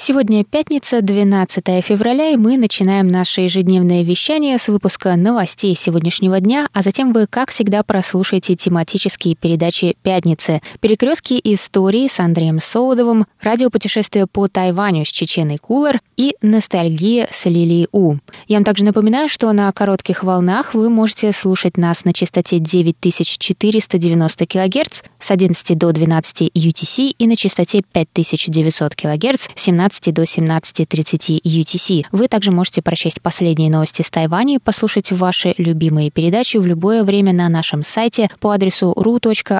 Сегодня пятница, 12 февраля, и мы начинаем наше ежедневное вещание с выпуска новостей сегодняшнего дня, а затем вы, как всегда, прослушаете тематические передачи «Пятницы», «Перекрестки истории» с Андреем Солодовым, радиопутешествие по Тайваню с Чеченой Кулер и «Ностальгия» с Лилией У. Я вам также напоминаю, что на коротких волнах вы можете слушать нас на частоте 9490 кГц с 11 до 12 UTC и на частоте 5900 кГц 17 17 до 17.30 UTC. Вы также можете прочесть последние новости с Тайваня и послушать ваши любимые передачи в любое время на нашем сайте по адресу ru.rti.org.tw.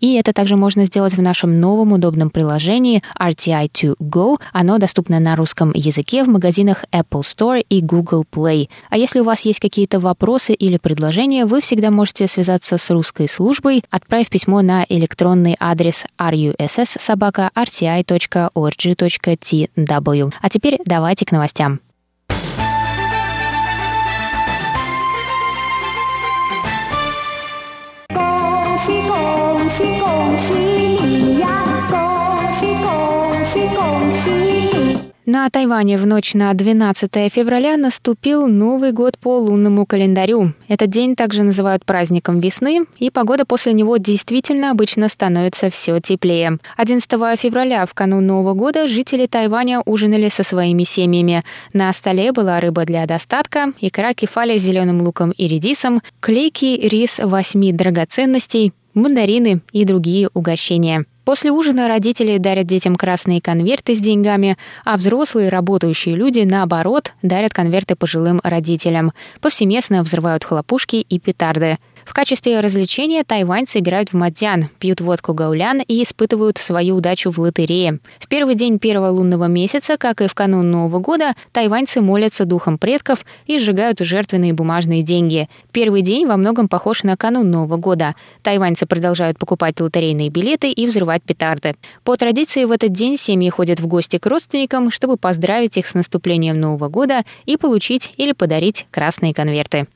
И это также можно сделать в нашем новом удобном приложении RTI 2 Go. Оно доступно на русском языке в магазинах Apple Store и Google Play. А если у вас есть какие-то вопросы или предложения, вы всегда можете связаться с русской службой, отправив письмо на электронный адрес russ rti.org.tw. А теперь давайте к новостям. На Тайване в ночь на 12 февраля наступил Новый год по лунному календарю. Этот день также называют праздником весны, и погода после него действительно обычно становится все теплее. 11 февраля, в канун Нового года, жители Тайваня ужинали со своими семьями. На столе была рыба для достатка, икра кефали с зеленым луком и редисом, клейкий рис восьми драгоценностей, мандарины и другие угощения. После ужина родители дарят детям красные конверты с деньгами, а взрослые работающие люди, наоборот, дарят конверты пожилым родителям. Повсеместно взрывают хлопушки и петарды. В качестве развлечения тайваньцы играют в мадьян, пьют водку гаулян и испытывают свою удачу в лотерее. В первый день первого лунного месяца, как и в канун Нового года, тайваньцы молятся духом предков и сжигают жертвенные бумажные деньги. Первый день во многом похож на канун Нового года. Тайваньцы продолжают покупать лотерейные билеты и взрывать петарды. По традиции в этот день семьи ходят в гости к родственникам, чтобы поздравить их с наступлением Нового года и получить или подарить красные конверты.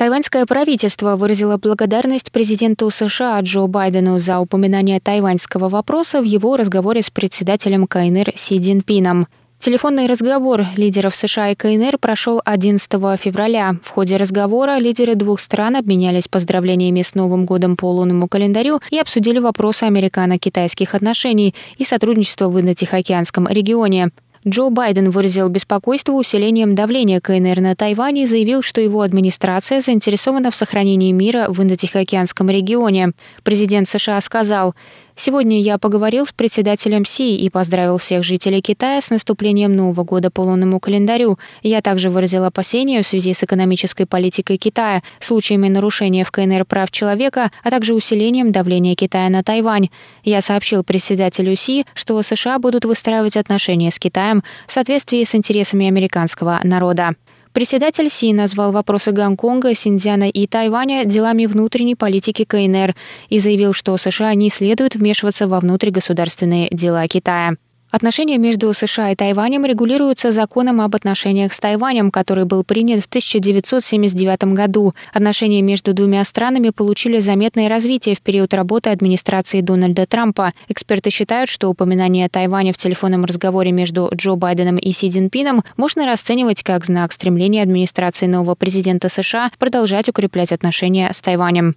Тайваньское правительство выразило благодарность президенту США Джо Байдену за упоминание тайваньского вопроса в его разговоре с председателем КНР Си Цзиньпином. Телефонный разговор лидеров США и КНР прошел 11 февраля. В ходе разговора лидеры двух стран обменялись поздравлениями с Новым годом по лунному календарю и обсудили вопросы американо-китайских отношений и сотрудничества в Индо-Тихоокеанском регионе. Джо Байден выразил беспокойство усилением давления КНР на Тайвань и заявил, что его администрация заинтересована в сохранении мира в Индо-Тихоокеанском регионе. Президент США сказал, Сегодня я поговорил с председателем Си и поздравил всех жителей Китая с наступлением Нового года по лунному календарю. Я также выразил опасения в связи с экономической политикой Китая, случаями нарушения в КНР прав человека, а также усилением давления Китая на Тайвань. Я сообщил председателю Си, что США будут выстраивать отношения с Китаем в соответствии с интересами американского народа. Председатель Си назвал вопросы Гонконга, Синьцзяна и Тайваня делами внутренней политики КНР и заявил, что США не следует вмешиваться во внутригосударственные дела Китая. Отношения между США и Тайванем регулируются законом об отношениях с Тайванем, который был принят в 1979 году. Отношения между двумя странами получили заметное развитие в период работы администрации Дональда Трампа. Эксперты считают, что упоминание Тайваня в телефонном разговоре между Джо Байденом и Си Цзиньпином можно расценивать как знак стремления администрации нового президента США продолжать укреплять отношения с Тайванем.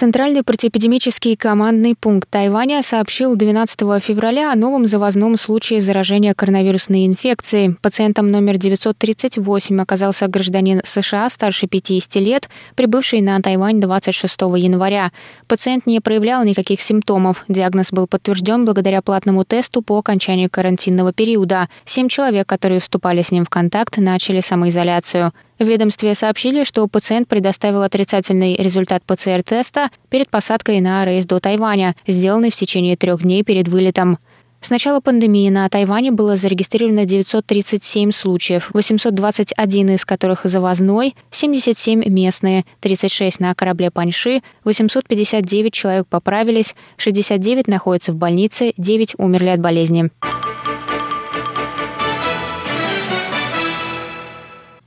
Центральный противоэпидемический командный пункт Тайваня сообщил 12 февраля о новом завозном случае заражения коронавирусной инфекцией. Пациентом номер 938 оказался гражданин США старше 50 лет, прибывший на Тайвань 26 января. Пациент не проявлял никаких симптомов. Диагноз был подтвержден благодаря платному тесту по окончанию карантинного периода. Семь человек, которые вступали с ним в контакт, начали самоизоляцию. В ведомстве сообщили, что пациент предоставил отрицательный результат ПЦР-теста перед посадкой на рейс до Тайваня, сделанный в течение трех дней перед вылетом. С начала пандемии на Тайване было зарегистрировано 937 случаев, 821 из которых завозной, 77 местные, 36 на корабле Паньши, 859 человек поправились, 69 находятся в больнице, 9 умерли от болезни.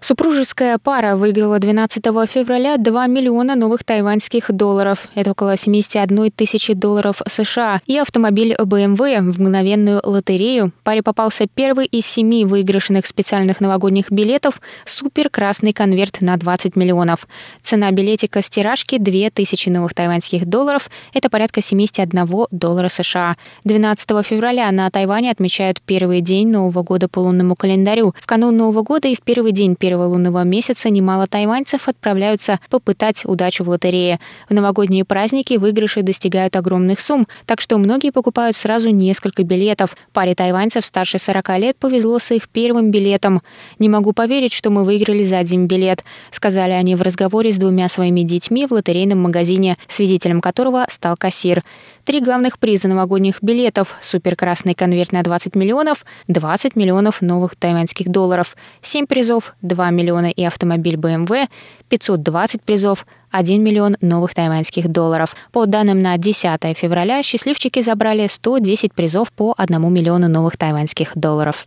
Супружеская пара выиграла 12 февраля 2 миллиона новых тайваньских долларов. Это около 71 тысячи долларов США. И автомобиль BMW в мгновенную лотерею. Паре попался первый из семи выигрышных специальных новогодних билетов «Супер красный конверт» на 20 миллионов. Цена билетика с тиражки 2 тысячи новых тайваньских долларов. Это порядка 71 доллара США. 12 февраля на Тайване отмечают первый день Нового года по лунному календарю. В канун Нового года и в первый день первого первого лунного месяца немало тайваньцев отправляются попытать удачу в лотерее. В новогодние праздники выигрыши достигают огромных сумм, так что многие покупают сразу несколько билетов. Паре тайваньцев старше 40 лет повезло с их первым билетом. «Не могу поверить, что мы выиграли за один билет», сказали они в разговоре с двумя своими детьми в лотерейном магазине, свидетелем которого стал кассир. Три главных приза новогодних билетов – суперкрасный конверт на 20 миллионов, 20 миллионов новых тайваньских долларов, 7 призов, 2 миллиона и автомобиль BMW, 520 призов, 1 миллион новых тайваньских долларов. По данным на 10 февраля, счастливчики забрали 110 призов по 1 миллиону новых тайваньских долларов.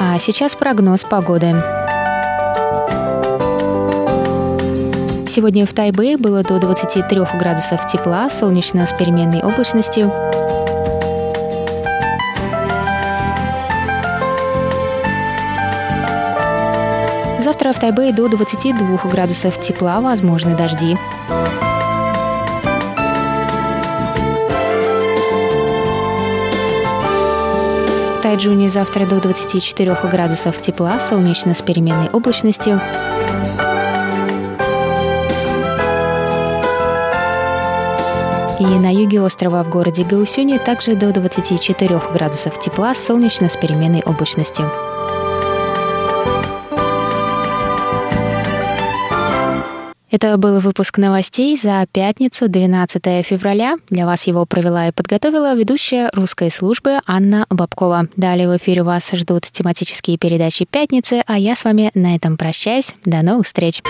А сейчас прогноз погоды. Сегодня в Тайбэе было до 23 градусов тепла, солнечно с переменной облачностью. Завтра в Тайбэе до 22 градусов тепла, возможны дожди. В Тайджуне завтра до 24 градусов тепла, солнечно с переменной облачностью. И на юге острова в городе Гаусюни также до 24 градусов тепла, солнечно с переменной облачностью. Это был выпуск новостей за пятницу, 12 февраля. Для вас его провела и подготовила ведущая русской службы Анна Бабкова. Далее в эфире вас ждут тематические передачи «Пятницы», а я с вами на этом прощаюсь. До новых встреч!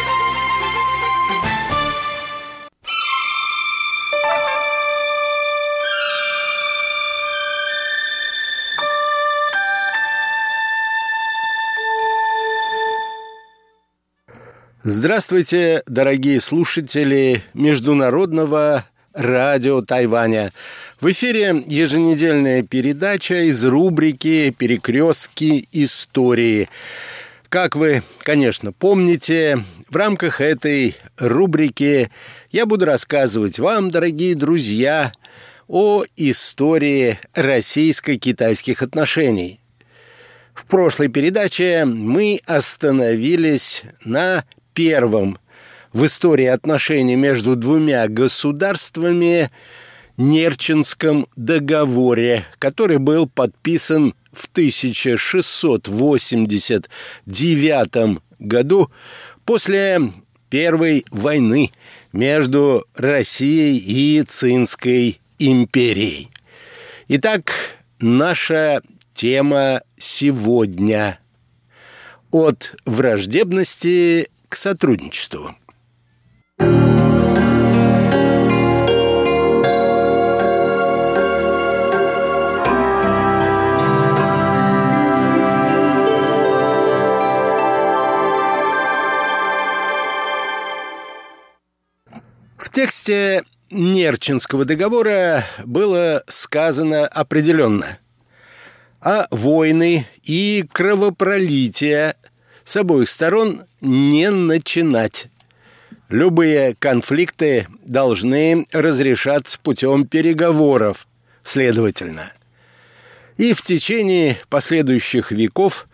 Здравствуйте, дорогие слушатели Международного радио Тайваня. В эфире еженедельная передача из рубрики «Перекрестки истории». Как вы, конечно, помните, в рамках этой рубрики я буду рассказывать вам, дорогие друзья, о истории российско-китайских отношений. В прошлой передаче мы остановились на первом в истории отношений между двумя государствами Нерчинском договоре, который был подписан в 1689 году после Первой войны между Россией и Цинской империей. Итак, наша тема сегодня – от враждебности к сотрудничеству. В тексте Нерчинского договора было сказано определенно а войны и кровопролития с обоих сторон не начинать. Любые конфликты должны разрешаться путем переговоров, следовательно. И в течение последующих веков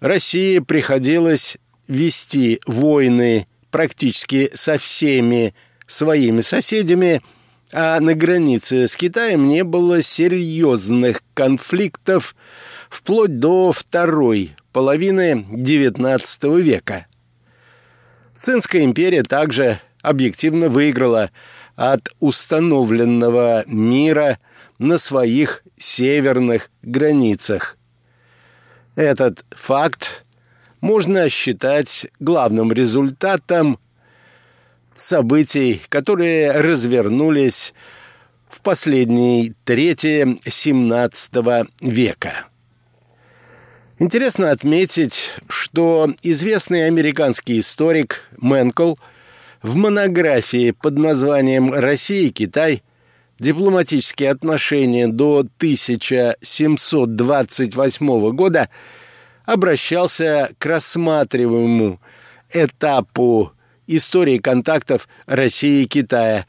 России приходилось вести войны практически со всеми своими соседями, а на границе с Китаем не было серьезных конфликтов вплоть до второй половины XIX века. Цинская империя также объективно выиграла от установленного мира на своих северных границах. Этот факт можно считать главным результатом событий, которые развернулись в последней трети XVII века. Интересно отметить, что известный американский историк Менкл в монографии под названием «Россия и Китай. Дипломатические отношения до 1728 года» обращался к рассматриваемому этапу истории контактов России и Китая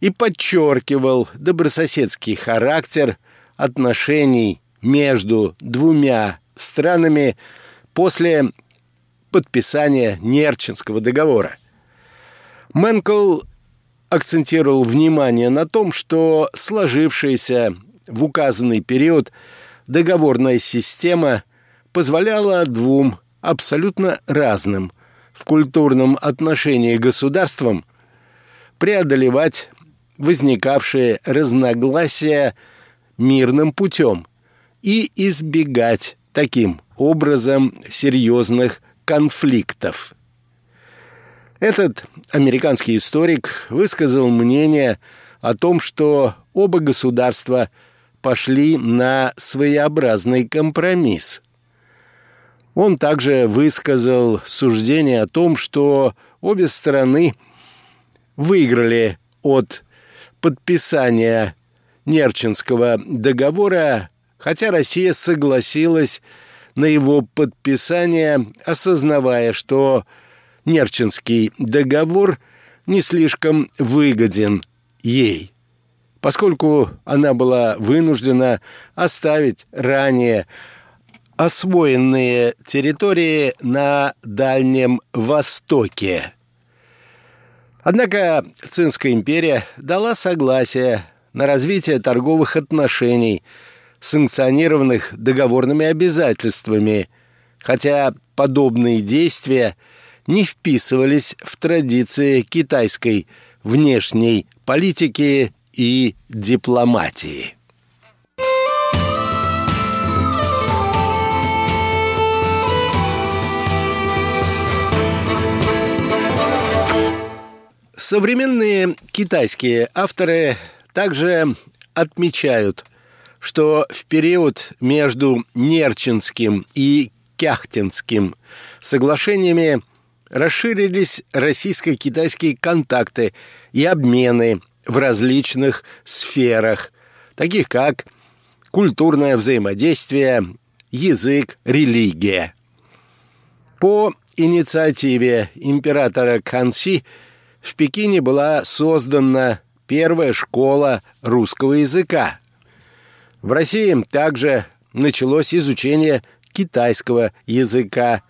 и подчеркивал добрососедский характер отношений между двумя странами после подписания Нерчинского договора. Менкл акцентировал внимание на том, что сложившаяся в указанный период договорная система позволяла двум абсолютно разным в культурном отношении государствам преодолевать возникавшие разногласия мирным путем и избегать таким образом серьезных конфликтов. Этот американский историк высказал мнение о том, что оба государства пошли на своеобразный компромисс. Он также высказал суждение о том, что обе стороны выиграли от подписания Нерчинского договора хотя Россия согласилась на его подписание, осознавая, что Нерчинский договор не слишком выгоден ей, поскольку она была вынуждена оставить ранее освоенные территории на Дальнем Востоке. Однако Цинская империя дала согласие на развитие торговых отношений – санкционированных договорными обязательствами, хотя подобные действия не вписывались в традиции китайской внешней политики и дипломатии. Современные китайские авторы также отмечают – что в период между Нерчинским и Кяхтинским соглашениями расширились российско-китайские контакты и обмены в различных сферах, таких как культурное взаимодействие, язык, религия. По инициативе императора Канси в Пекине была создана первая школа русского языка – в России также началось изучение китайского языка.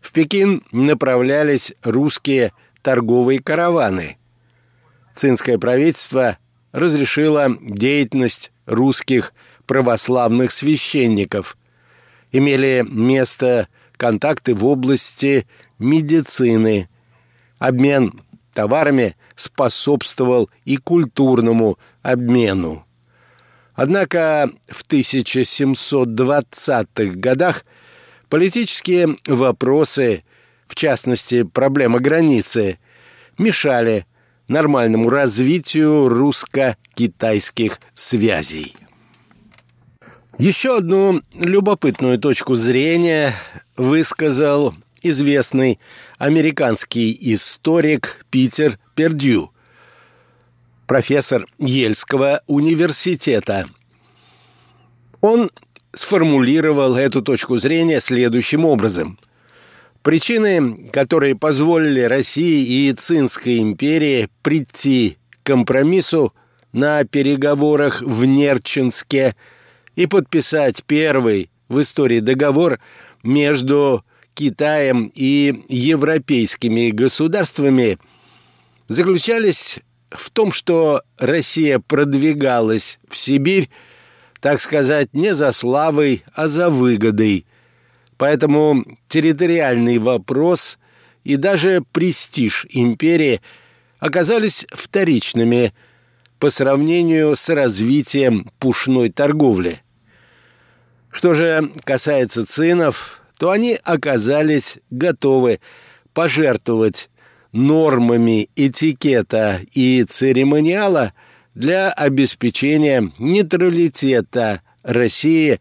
В Пекин направлялись русские торговые караваны. Цинское правительство разрешило деятельность русских православных священников. Имели место контакты в области медицины. Обмен товарами способствовал и культурному обмену. Однако в 1720-х годах политические вопросы, в частности проблема границы, мешали нормальному развитию русско-китайских связей. Еще одну любопытную точку зрения высказал известный американский историк Питер Пердью – профессор Ельского университета. Он сформулировал эту точку зрения следующим образом. Причины, которые позволили России и Цинской империи прийти к компромиссу на переговорах в Нерчинске и подписать первый в истории договор между Китаем и европейскими государствами, заключались в том, что Россия продвигалась в Сибирь, так сказать, не за славой, а за выгодой. Поэтому территориальный вопрос и даже престиж империи оказались вторичными по сравнению с развитием пушной торговли. Что же касается цинов, то они оказались готовы пожертвовать нормами этикета и церемониала для обеспечения нейтралитета России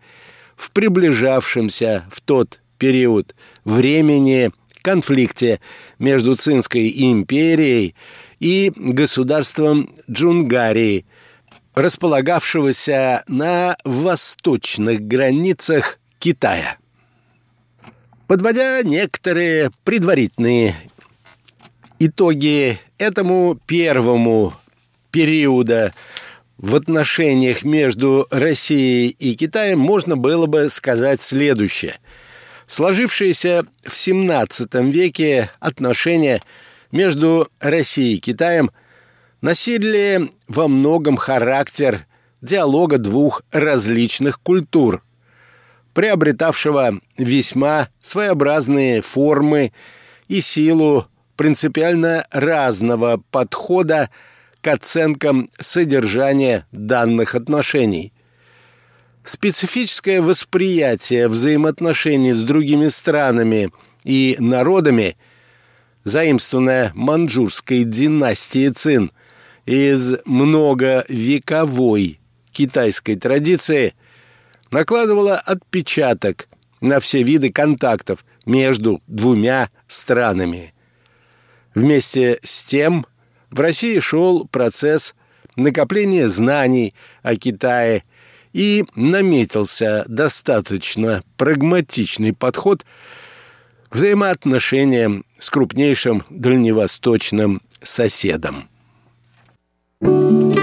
в приближавшемся в тот период времени конфликте между Цинской империей и государством Джунгарии, располагавшегося на восточных границах Китая. Подводя некоторые предварительные итоги этому первому периода в отношениях между Россией и Китаем можно было бы сказать следующее. Сложившиеся в XVII веке отношения между Россией и Китаем носили во многом характер диалога двух различных культур, приобретавшего весьма своеобразные формы и силу принципиально разного подхода к оценкам содержания данных отношений. Специфическое восприятие взаимоотношений с другими странами и народами, заимствованное манчжурской династией Цин из многовековой китайской традиции, накладывало отпечаток на все виды контактов между двумя странами – Вместе с тем в России шел процесс накопления знаний о Китае и наметился достаточно прагматичный подход к взаимоотношениям с крупнейшим дальневосточным соседом. Thank you.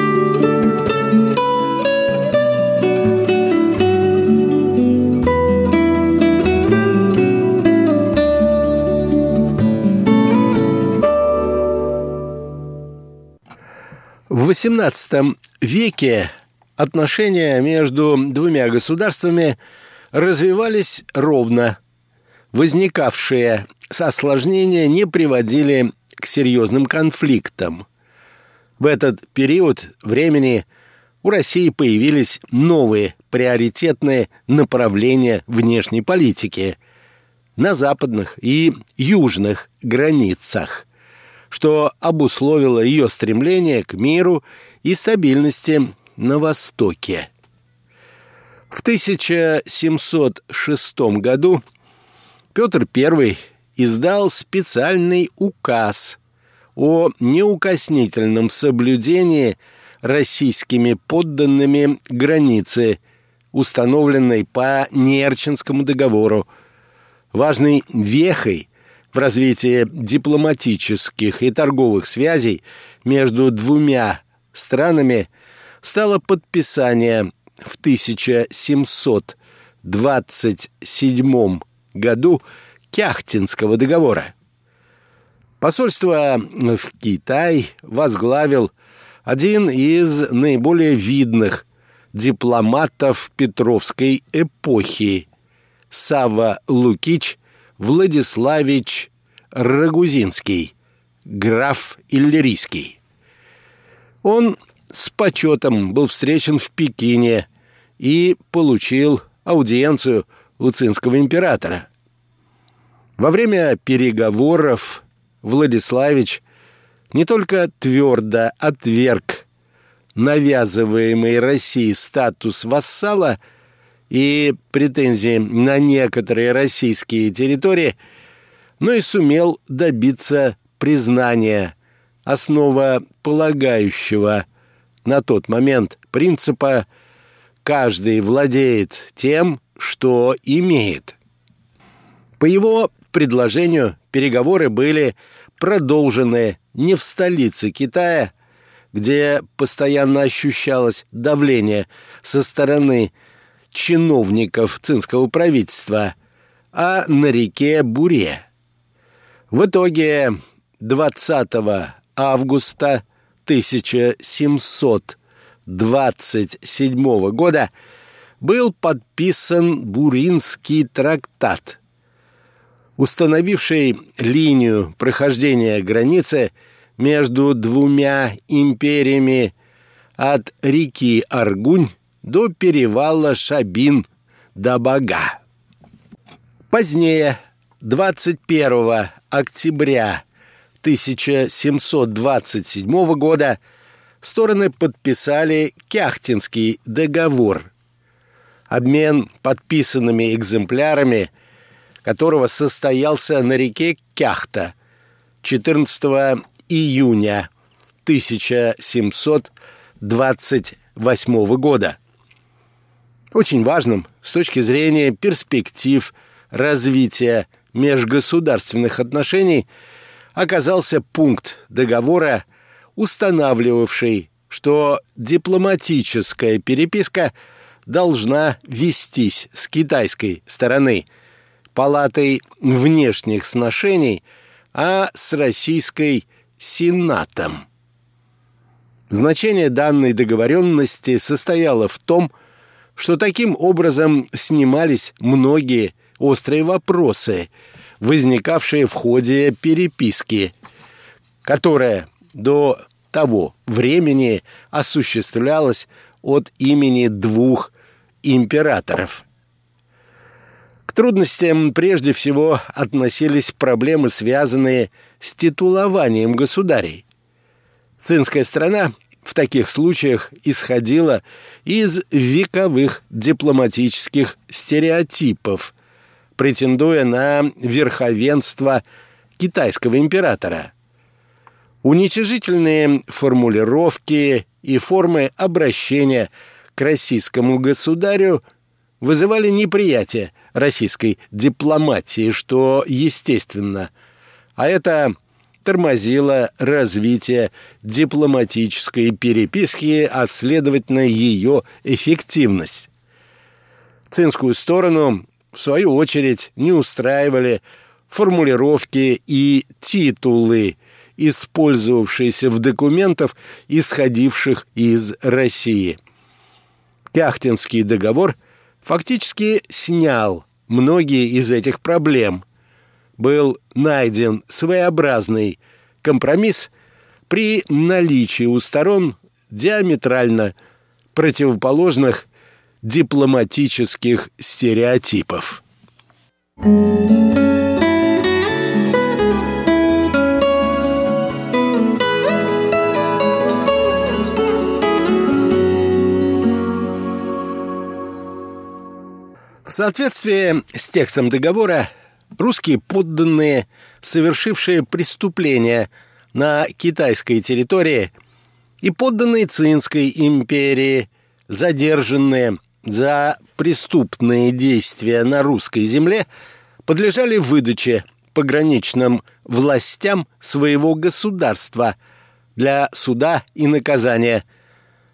В XVIII веке отношения между двумя государствами развивались ровно. Возникавшие осложнения не приводили к серьезным конфликтам. В этот период времени у России появились новые приоритетные направления внешней политики на западных и южных границах – что обусловило ее стремление к миру и стабильности на Востоке. В 1706 году Петр I издал специальный указ о неукоснительном соблюдении российскими подданными границы, установленной по Нерчинскому договору, важной вехой в развитии дипломатических и торговых связей между двумя странами стало подписание в 1727 году Кяхтинского договора. Посольство в Китай возглавил один из наиболее видных дипломатов Петровской эпохи Сава Лукич Владиславич Рагузинский, граф Иллирийский. Он с почетом был встречен в Пекине и получил аудиенцию у цинского императора. Во время переговоров Владиславич не только твердо отверг навязываемый России статус вассала – и претензии на некоторые российские территории, но и сумел добиться признания основополагающего на тот момент принципа «каждый владеет тем, что имеет. По его предложению переговоры были продолжены не в столице Китая, где постоянно ощущалось давление со стороны чиновников цинского правительства, а на реке Буре. В итоге 20 августа 1727 года был подписан Буринский трактат, установивший линию прохождения границы между двумя империями от реки Аргунь до перевала Шабин до Бага. Позднее, 21 октября 1727 года, стороны подписали Кяхтинский договор, обмен подписанными экземплярами, которого состоялся на реке Кяхта 14 июня 1728 года. Очень важным с точки зрения перспектив развития межгосударственных отношений оказался пункт договора, устанавливавший, что дипломатическая переписка должна вестись с китайской стороны палатой внешних сношений, а с российской – Сенатом. Значение данной договоренности состояло в том, что таким образом снимались многие острые вопросы, возникавшие в ходе переписки, которая до того времени осуществлялась от имени двух императоров. К трудностям прежде всего относились проблемы, связанные с титулованием государей. Цинская страна в таких случаях исходила из вековых дипломатических стереотипов, претендуя на верховенство китайского императора. Уничижительные формулировки и формы обращения к российскому государю вызывали неприятие российской дипломатии, что естественно, а это тормозило развитие дипломатической переписки, а следовательно ее эффективность. Цинскую сторону, в свою очередь, не устраивали формулировки и титулы, использовавшиеся в документах, исходивших из России. Кяхтинский договор фактически снял многие из этих проблем – был найден своеобразный компромисс при наличии у сторон диаметрально противоположных дипломатических стереотипов. В соответствии с текстом договора русские подданные, совершившие преступления на китайской территории, и подданные Цинской империи, задержанные за преступные действия на русской земле, подлежали выдаче пограничным властям своего государства для суда и наказания.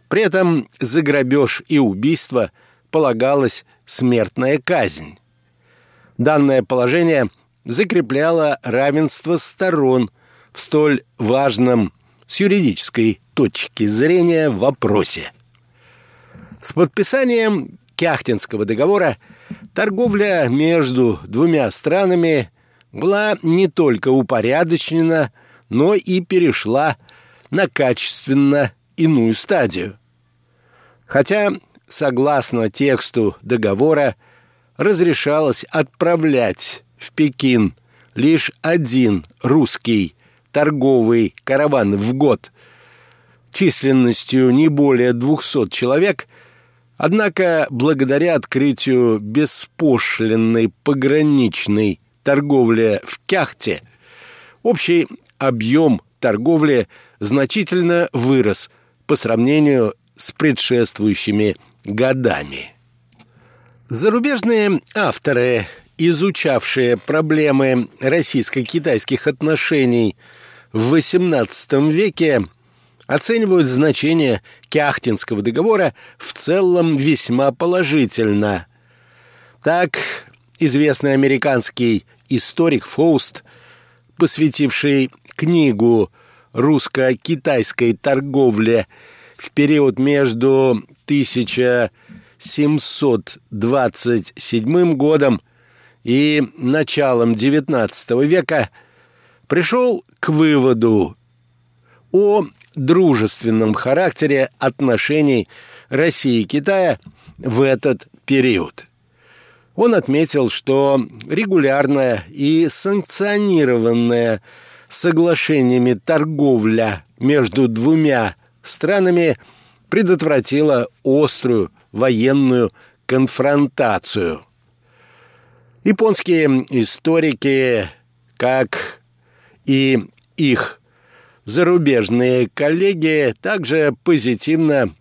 При этом за грабеж и убийство полагалась смертная казнь. Данное положение закрепляло равенство сторон в столь важном с юридической точки зрения вопросе. С подписанием Кяхтинского договора торговля между двумя странами была не только упорядочена, но и перешла на качественно иную стадию. Хотя, согласно тексту договора, разрешалось отправлять в Пекин лишь один русский торговый караван в год численностью не более 200 человек, однако благодаря открытию беспошлинной пограничной торговли в Кяхте общий объем торговли значительно вырос по сравнению с предшествующими годами. Зарубежные авторы, изучавшие проблемы российско-китайских отношений в XVIII веке, оценивают значение Кяхтинского договора в целом весьма положительно. Так, известный американский историк Фауст, посвятивший книгу русско-китайской торговле в период между 1727 годом и началом XIX века пришел к выводу о дружественном характере отношений России и Китая в этот период. Он отметил, что регулярная и санкционированная соглашениями торговля между двумя странами предотвратила острую военную конфронтацию. Японские историки, как и их зарубежные коллеги, также позитивно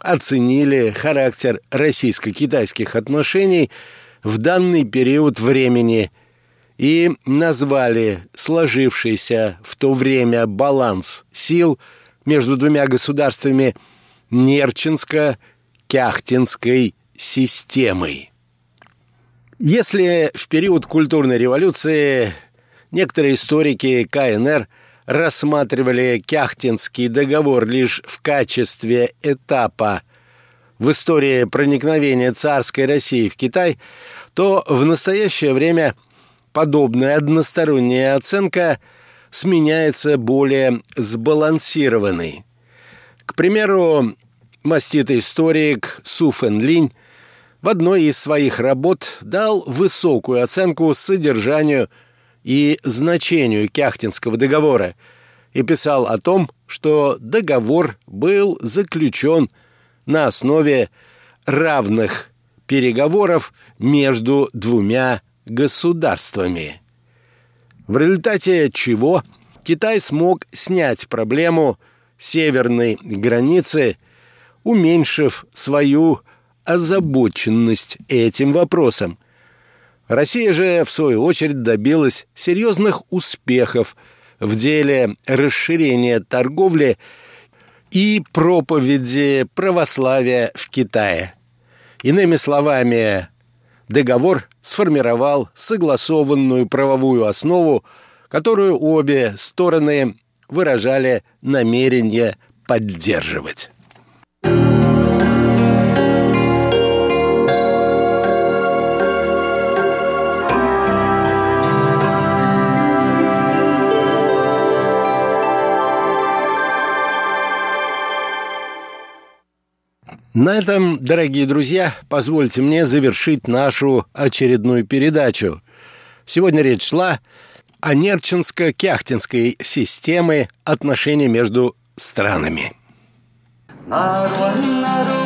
оценили характер российско-китайских отношений в данный период времени – и назвали сложившийся в то время баланс сил между двумя государствами Нерчинско-Кяхтинской системой. Если в период культурной революции некоторые историки КНР рассматривали Кяхтинский договор лишь в качестве этапа в истории проникновения царской России в Китай, то в настоящее время – подобная односторонняя оценка сменяется более сбалансированной. К примеру, маститый историк Су Фэн Линь в одной из своих работ дал высокую оценку содержанию и значению Кяхтинского договора и писал о том, что договор был заключен на основе равных переговоров между двумя государствами. В результате чего Китай смог снять проблему северной границы, уменьшив свою озабоченность этим вопросом. Россия же, в свою очередь, добилась серьезных успехов в деле расширения торговли и проповеди православия в Китае. Иными словами, договор сформировал согласованную правовую основу, которую обе стороны выражали намерение поддерживать. На этом, дорогие друзья, позвольте мне завершить нашу очередную передачу. Сегодня речь шла о Нерчинско-Кяхтинской системе отношений между странами. 나로 만나로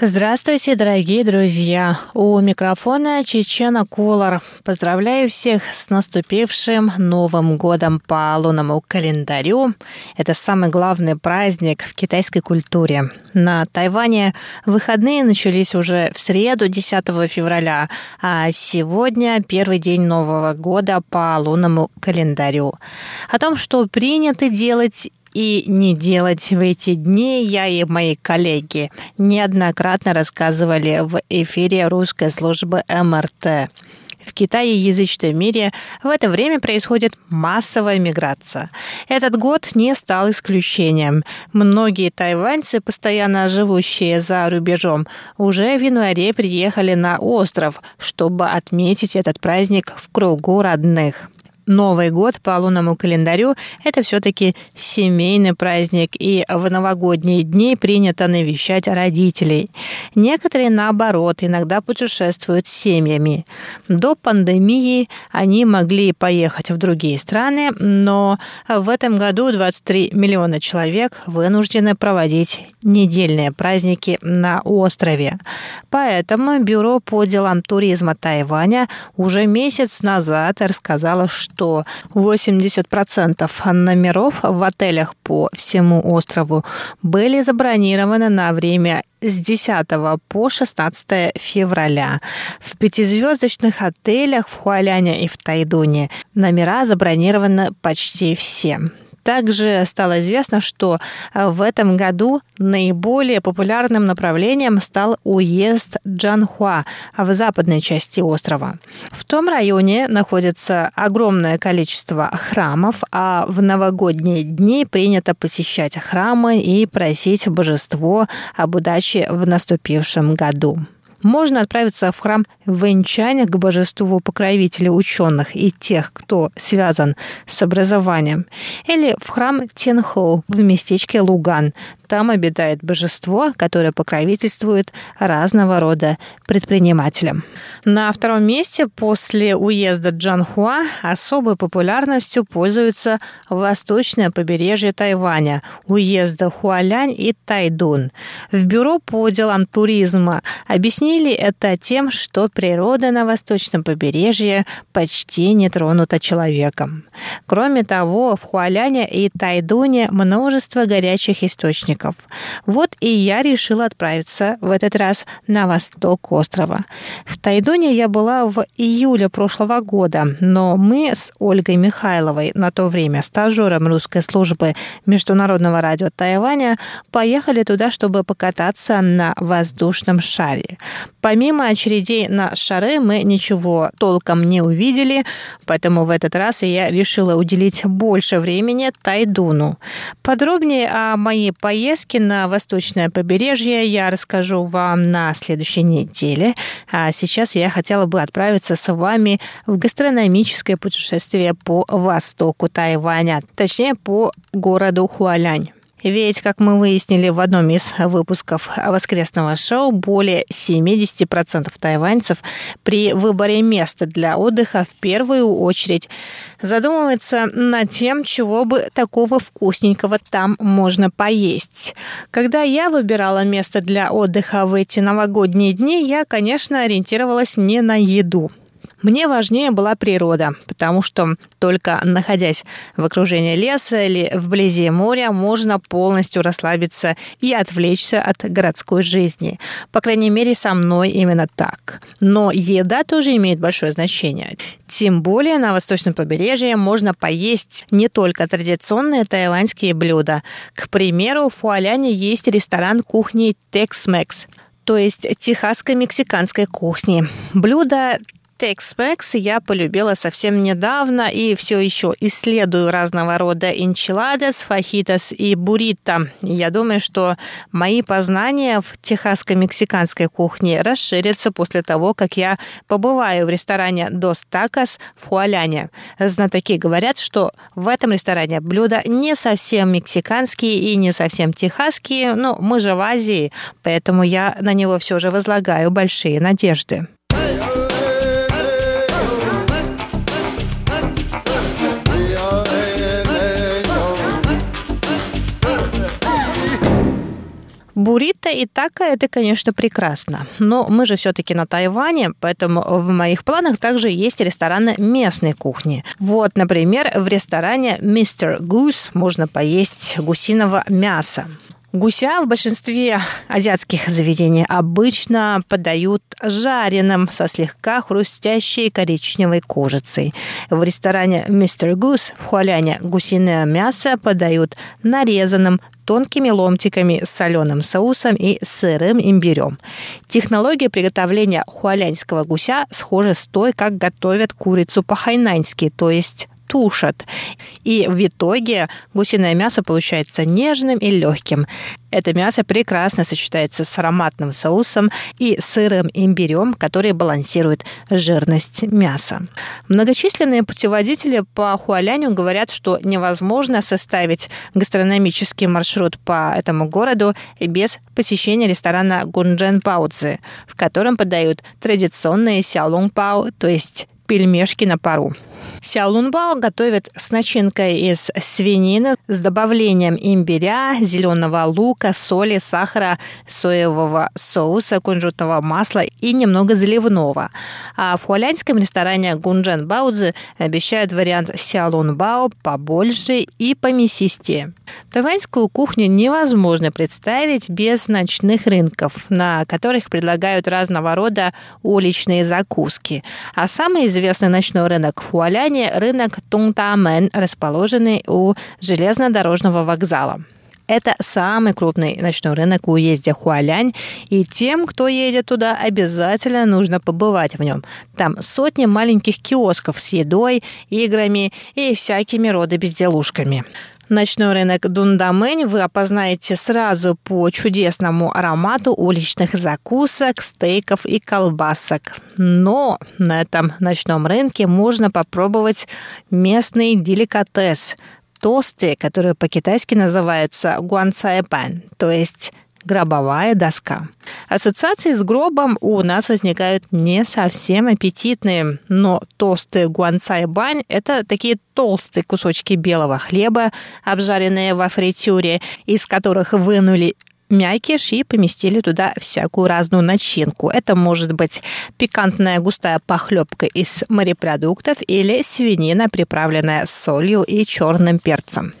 Здравствуйте, дорогие друзья! У микрофона Чечена Колор. Поздравляю всех с наступившим Новым годом по лунному календарю. Это самый главный праздник в китайской культуре. На Тайване выходные начались уже в среду, 10 февраля, а сегодня первый день Нового года по лунному календарю. О том, что принято делать и не делать в эти дни, я и мои коллеги неоднократно рассказывали в эфире русской службы МРТ. В Китае и язычном мире в это время происходит массовая миграция. Этот год не стал исключением. Многие тайваньцы, постоянно живущие за рубежом, уже в январе приехали на остров, чтобы отметить этот праздник в кругу родных. Новый год по лунному календарю – это все-таки семейный праздник, и в новогодние дни принято навещать родителей. Некоторые, наоборот, иногда путешествуют с семьями. До пандемии они могли поехать в другие страны, но в этом году 23 миллиона человек вынуждены проводить недельные праздники на острове. Поэтому Бюро по делам туризма Тайваня уже месяц назад рассказало, что что 80% номеров в отелях по всему острову были забронированы на время с 10 по 16 февраля. В пятизвездочных отелях в Хуаляне и в Тайдуне номера забронированы почти все. Также стало известно, что э, в этом году наиболее популярным направлением стал уезд Джанхуа в западной части острова. В том районе находится огромное количество храмов, а в новогодние дни принято посещать храмы и просить божество об удаче в наступившем году можно отправиться в храм Вэньчань к божеству покровителя ученых и тех, кто связан с образованием, или в храм Тенхоу в местечке Луган. Там обитает божество, которое покровительствует разного рода предпринимателям. На втором месте после уезда Джанхуа особой популярностью пользуется восточное побережье Тайваня, уезда Хуалянь и Тайдун. В Бюро по делам туризма объяснили это тем, что природа на восточном побережье почти не тронута человеком. Кроме того, в Хуаляне и Тайдуне множество горячих источников источников. Вот и я решила отправиться в этот раз на восток острова. В Тайдоне я была в июле прошлого года, но мы с Ольгой Михайловой, на то время стажером русской службы Международного радио Тайваня, поехали туда, чтобы покататься на воздушном шаре. Помимо очередей на шары мы ничего толком не увидели, поэтому в этот раз я решила уделить больше времени Тайдуну. Подробнее о моей поездке поездки на восточное побережье я расскажу вам на следующей неделе. А сейчас я хотела бы отправиться с вами в гастрономическое путешествие по востоку Тайваня, точнее по городу Хуалянь. Ведь, как мы выяснили в одном из выпусков воскресного шоу, более 70% тайваньцев при выборе места для отдыха в первую очередь задумывается над тем, чего бы такого вкусненького там можно поесть. Когда я выбирала место для отдыха в эти новогодние дни, я, конечно, ориентировалась не на еду. Мне важнее была природа, потому что только находясь в окружении леса или вблизи моря, можно полностью расслабиться и отвлечься от городской жизни. По крайней мере, со мной именно так. Но еда тоже имеет большое значение. Тем более на восточном побережье можно поесть не только традиционные тайваньские блюда. К примеру, в Фуаляне есть ресторан кухни Tex-Mex то есть техасско-мексиканской кухни. Блюда Tex-Mex я полюбила совсем недавно и все еще исследую разного рода энчиладос, фахитос и буррито. Я думаю, что мои познания в техасско-мексиканской кухне расширятся после того, как я побываю в ресторане Dos Tacos в Хуаляне. Знатоки говорят, что в этом ресторане блюда не совсем мексиканские и не совсем техасские, но мы же в Азии, поэтому я на него все же возлагаю большие надежды. Буррито и тако – это, конечно, прекрасно. Но мы же все-таки на Тайване, поэтому в моих планах также есть рестораны местной кухни. Вот, например, в ресторане Mr. Goose можно поесть гусиного мяса. Гуся в большинстве азиатских заведений обычно подают жареным со слегка хрустящей коричневой кожицей. В ресторане Mr. Goose в Хуаляне гусиное мясо подают нарезанным тонкими ломтиками с соленым соусом и сырым имбирем. Технология приготовления хуаляньского гуся схожа с той, как готовят курицу по-хайнаньски, то есть тушат. И в итоге гусиное мясо получается нежным и легким. Это мясо прекрасно сочетается с ароматным соусом и сырым имбирем, который балансирует жирность мяса. Многочисленные путеводители по Хуаляню говорят, что невозможно составить гастрономический маршрут по этому городу без посещения ресторана Гунджен Паудзи, в котором подают традиционные сяолунг пао, то есть пельмешки на пару. Сяолунбао готовят с начинкой из свинины с добавлением имбиря, зеленого лука, соли, сахара, соевого соуса, кунжутного масла и немного заливного. А в хуалянском ресторане Гунджен Баудзи обещают вариант сяолунбао побольше и помесистее. Тайваньскую кухню невозможно представить без ночных рынков, на которых предлагают разного рода уличные закуски. А самый известный ночной рынок в Хуаляне Казани рынок Тунгтамен, расположенный у железнодорожного вокзала. Это самый крупный ночной рынок в уезде Хуалянь, и тем, кто едет туда, обязательно нужно побывать в нем. Там сотни маленьких киосков с едой, играми и всякими рода безделушками. Ночной рынок Дундамэнь вы опознаете сразу по чудесному аромату уличных закусок, стейков и колбасок. Но на этом ночном рынке можно попробовать местный деликатес – тосты, которые по-китайски называются гуанцайпан, то есть гробовая доска. Ассоциации с гробом у нас возникают не совсем аппетитные, но тосты гуанцай бань – это такие толстые кусочки белого хлеба, обжаренные во фритюре, из которых вынули мякиш и поместили туда всякую разную начинку. Это может быть пикантная густая похлебка из морепродуктов или свинина, приправленная солью и черным перцем.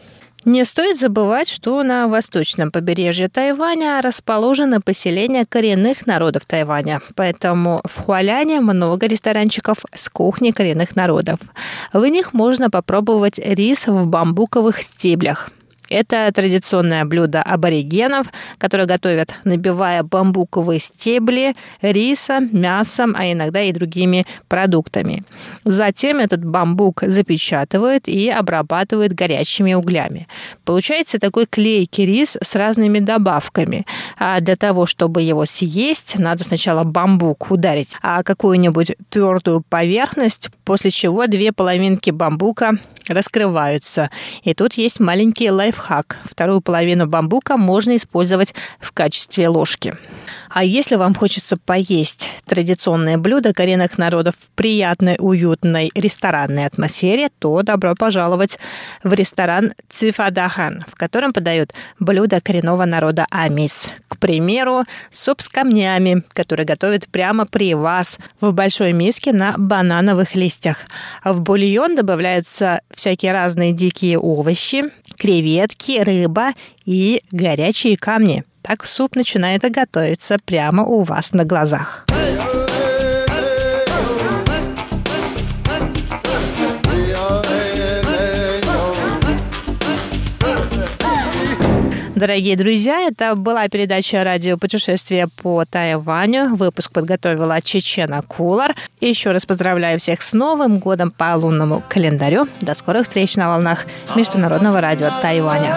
Не стоит забывать, что на восточном побережье Тайваня расположено поселение коренных народов Тайваня, поэтому в Хуаляне много ресторанчиков с кухней коренных народов. В них можно попробовать рис в бамбуковых стеблях. Это традиционное блюдо аборигенов, которое готовят, набивая бамбуковые стебли рисом, мясом, а иногда и другими продуктами. Затем этот бамбук запечатывают и обрабатывают горячими углями. Получается такой клейкий рис с разными добавками. А для того, чтобы его съесть, надо сначала бамбук ударить а какую-нибудь твердую поверхность, после чего две половинки бамбука раскрываются. И тут есть маленький лайфхак. Вторую половину бамбука можно использовать в качестве ложки. А если вам хочется поесть традиционное блюдо коренных народов в приятной, уютной ресторанной атмосфере, то добро пожаловать в ресторан Цифадахан, в котором подают блюда коренного народа Амис. К примеру, суп с камнями, который готовят прямо при вас в большой миске на банановых листьях. В бульон добавляются всякие разные дикие овощи, креветки, рыба и горячие камни. Так суп начинает готовиться прямо у вас на глазах. Дорогие друзья, это была передача радио «Путешествие по Тайваню». Выпуск подготовила Чечена Кулар. Еще раз поздравляю всех с Новым годом по лунному календарю. До скорых встреч на волнах Международного радио Тайваня.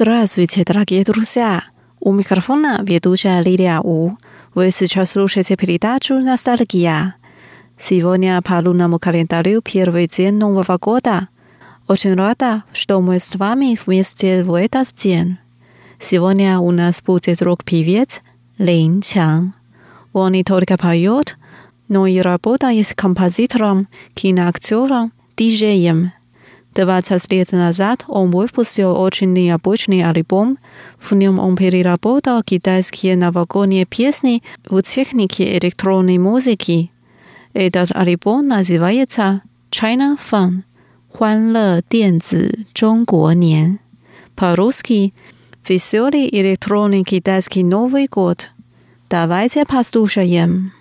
Здравствуйте, дорогие друзья! У микрофона ведущая Лилия У. Вы сейчас слушаете передачу «Ностальгия». Сегодня по лунному календарю первый день Нового года. Очень рада, что мы с вами вместе в этот день. Сегодня у нас будет рок-певец Лин Чан. Он не только поет, но и работает композитором, киноактером, диджеем. 20 лет назад он выпустил очень необычный альбом. В нем он переработал китайские новогодние песни в технике электронной музыки. Этот альбом называется China Fun –欢乐电子中国年 по-русски «Веселый электронный китайский Новый год». Давайте послушаем.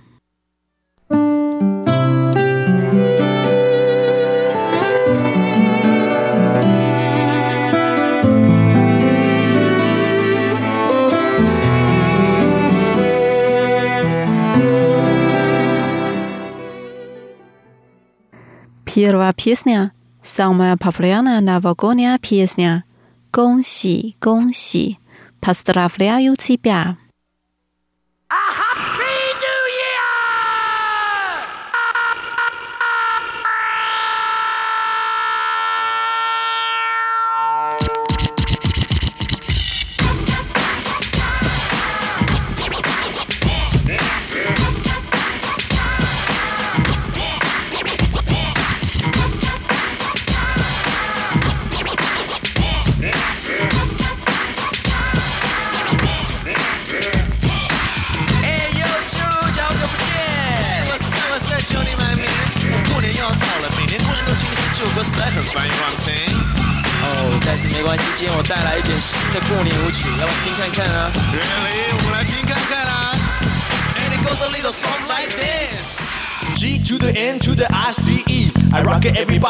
Первая песня, самая популярная новогодняя песня. 恭喜恭喜，Поздравляю тебя!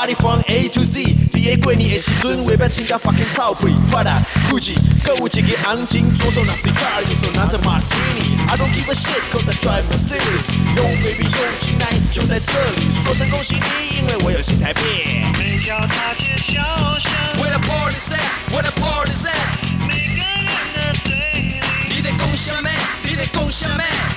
你放 A to Z。伫个过年的时阵，为要请假 fucking 臭屁，发啦，酷气，搁有一支红金，左手拿 c i g a 右手拿着 Martini。I don't give a shit 'cause I drive Mercedes。Yo baby yo tonight 就在这里，说声恭喜你，因为我有新台币。每条大街小巷，Where the party s at? Where the party s at? 每个人的嘴里，你得共享 man，你得共享 man。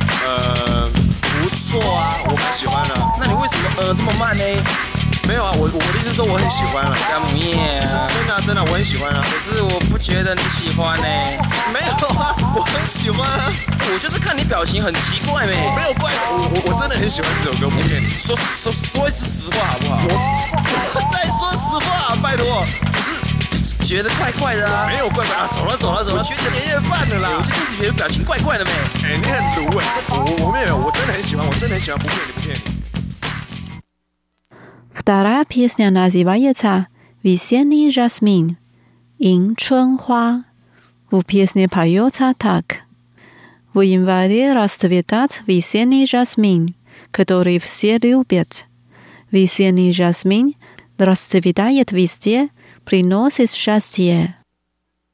这么慢呢。没有啊我我的意思是说我很喜欢啊。加盟耶真的真的我很喜欢啊。可是我不觉得你喜欢呢。没有啊 我很喜欢啊。我就是看你表情很奇怪哎没有怪我我真的很喜欢这首歌不骗你说说说一次实话好不好？我。我在说实话拜托。是觉得怪怪的啊。没有怪怪啊走了走了走了。吃年夜饭的啦。有一些电子表情怪怪的没。哎你很毒哎我我没有我真的很喜欢我真的很喜欢不骗你不骗你。Вторая песня называется «Весенний жасмин» «Ин Чунхуа». В песне поется так. В январе расцветает весенний жасмин, который все любят. Весенний жасмин расцветает везде, приносит счастье.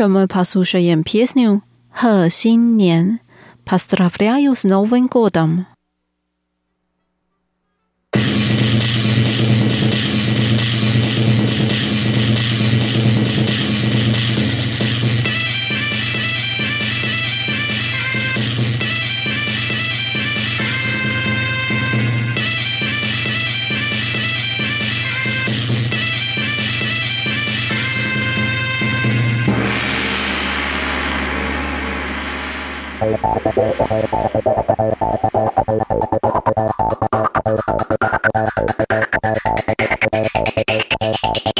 Дальше мы послушаем песню «Хэ Син Нен». Поздравляю с Новым годом! Thank you.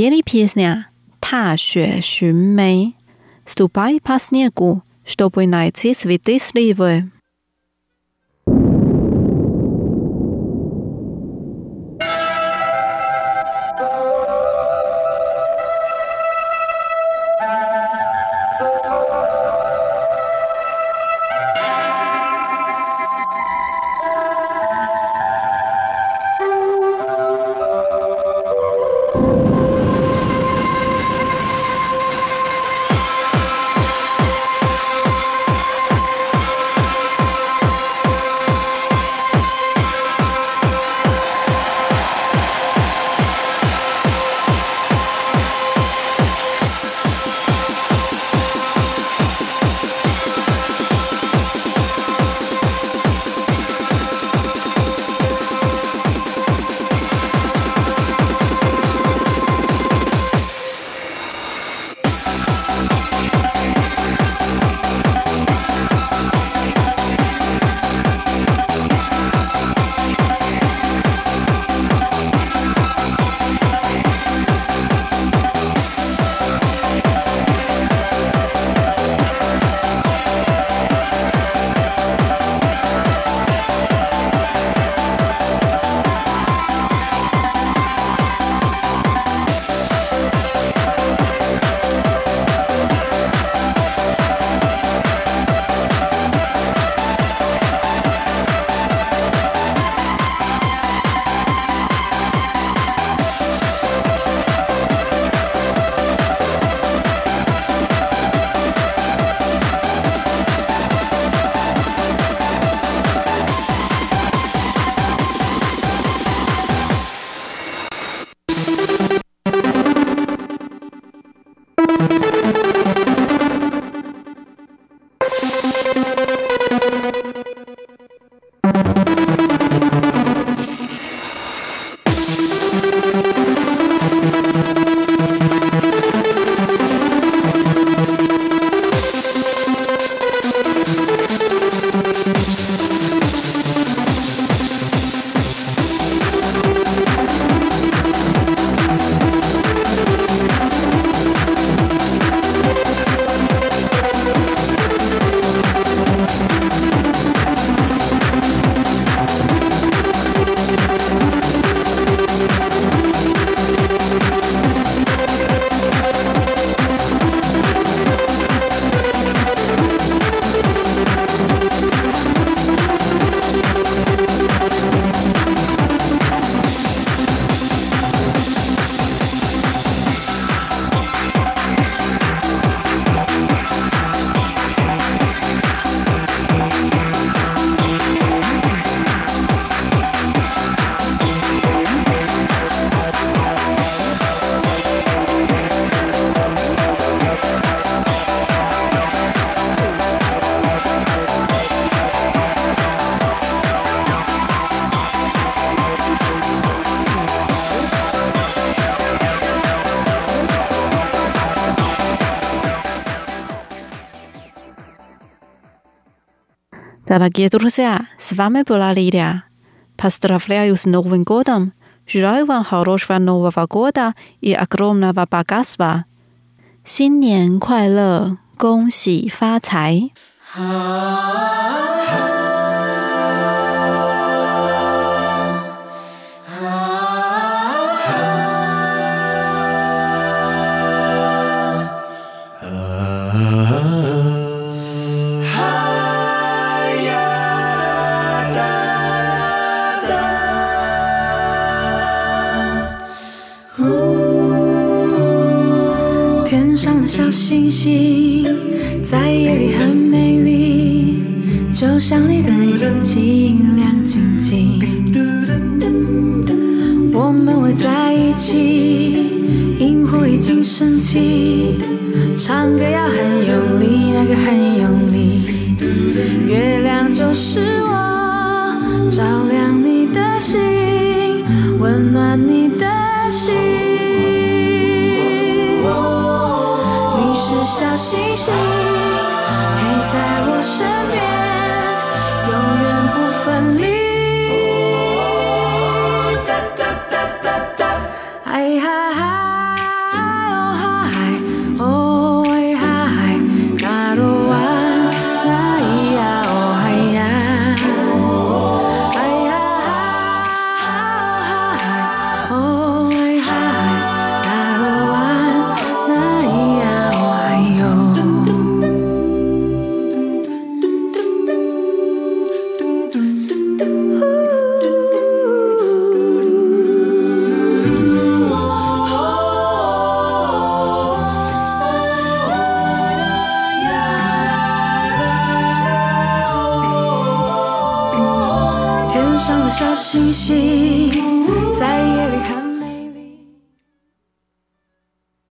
Пели песня «Та ще шумей», «Ступай по снегу», чтобы найти святые сливы. 大家好，我是拉里娅。Pastrafliaius Novy Godam，祝大家新一年新气象，新年快乐，恭喜发财！sangue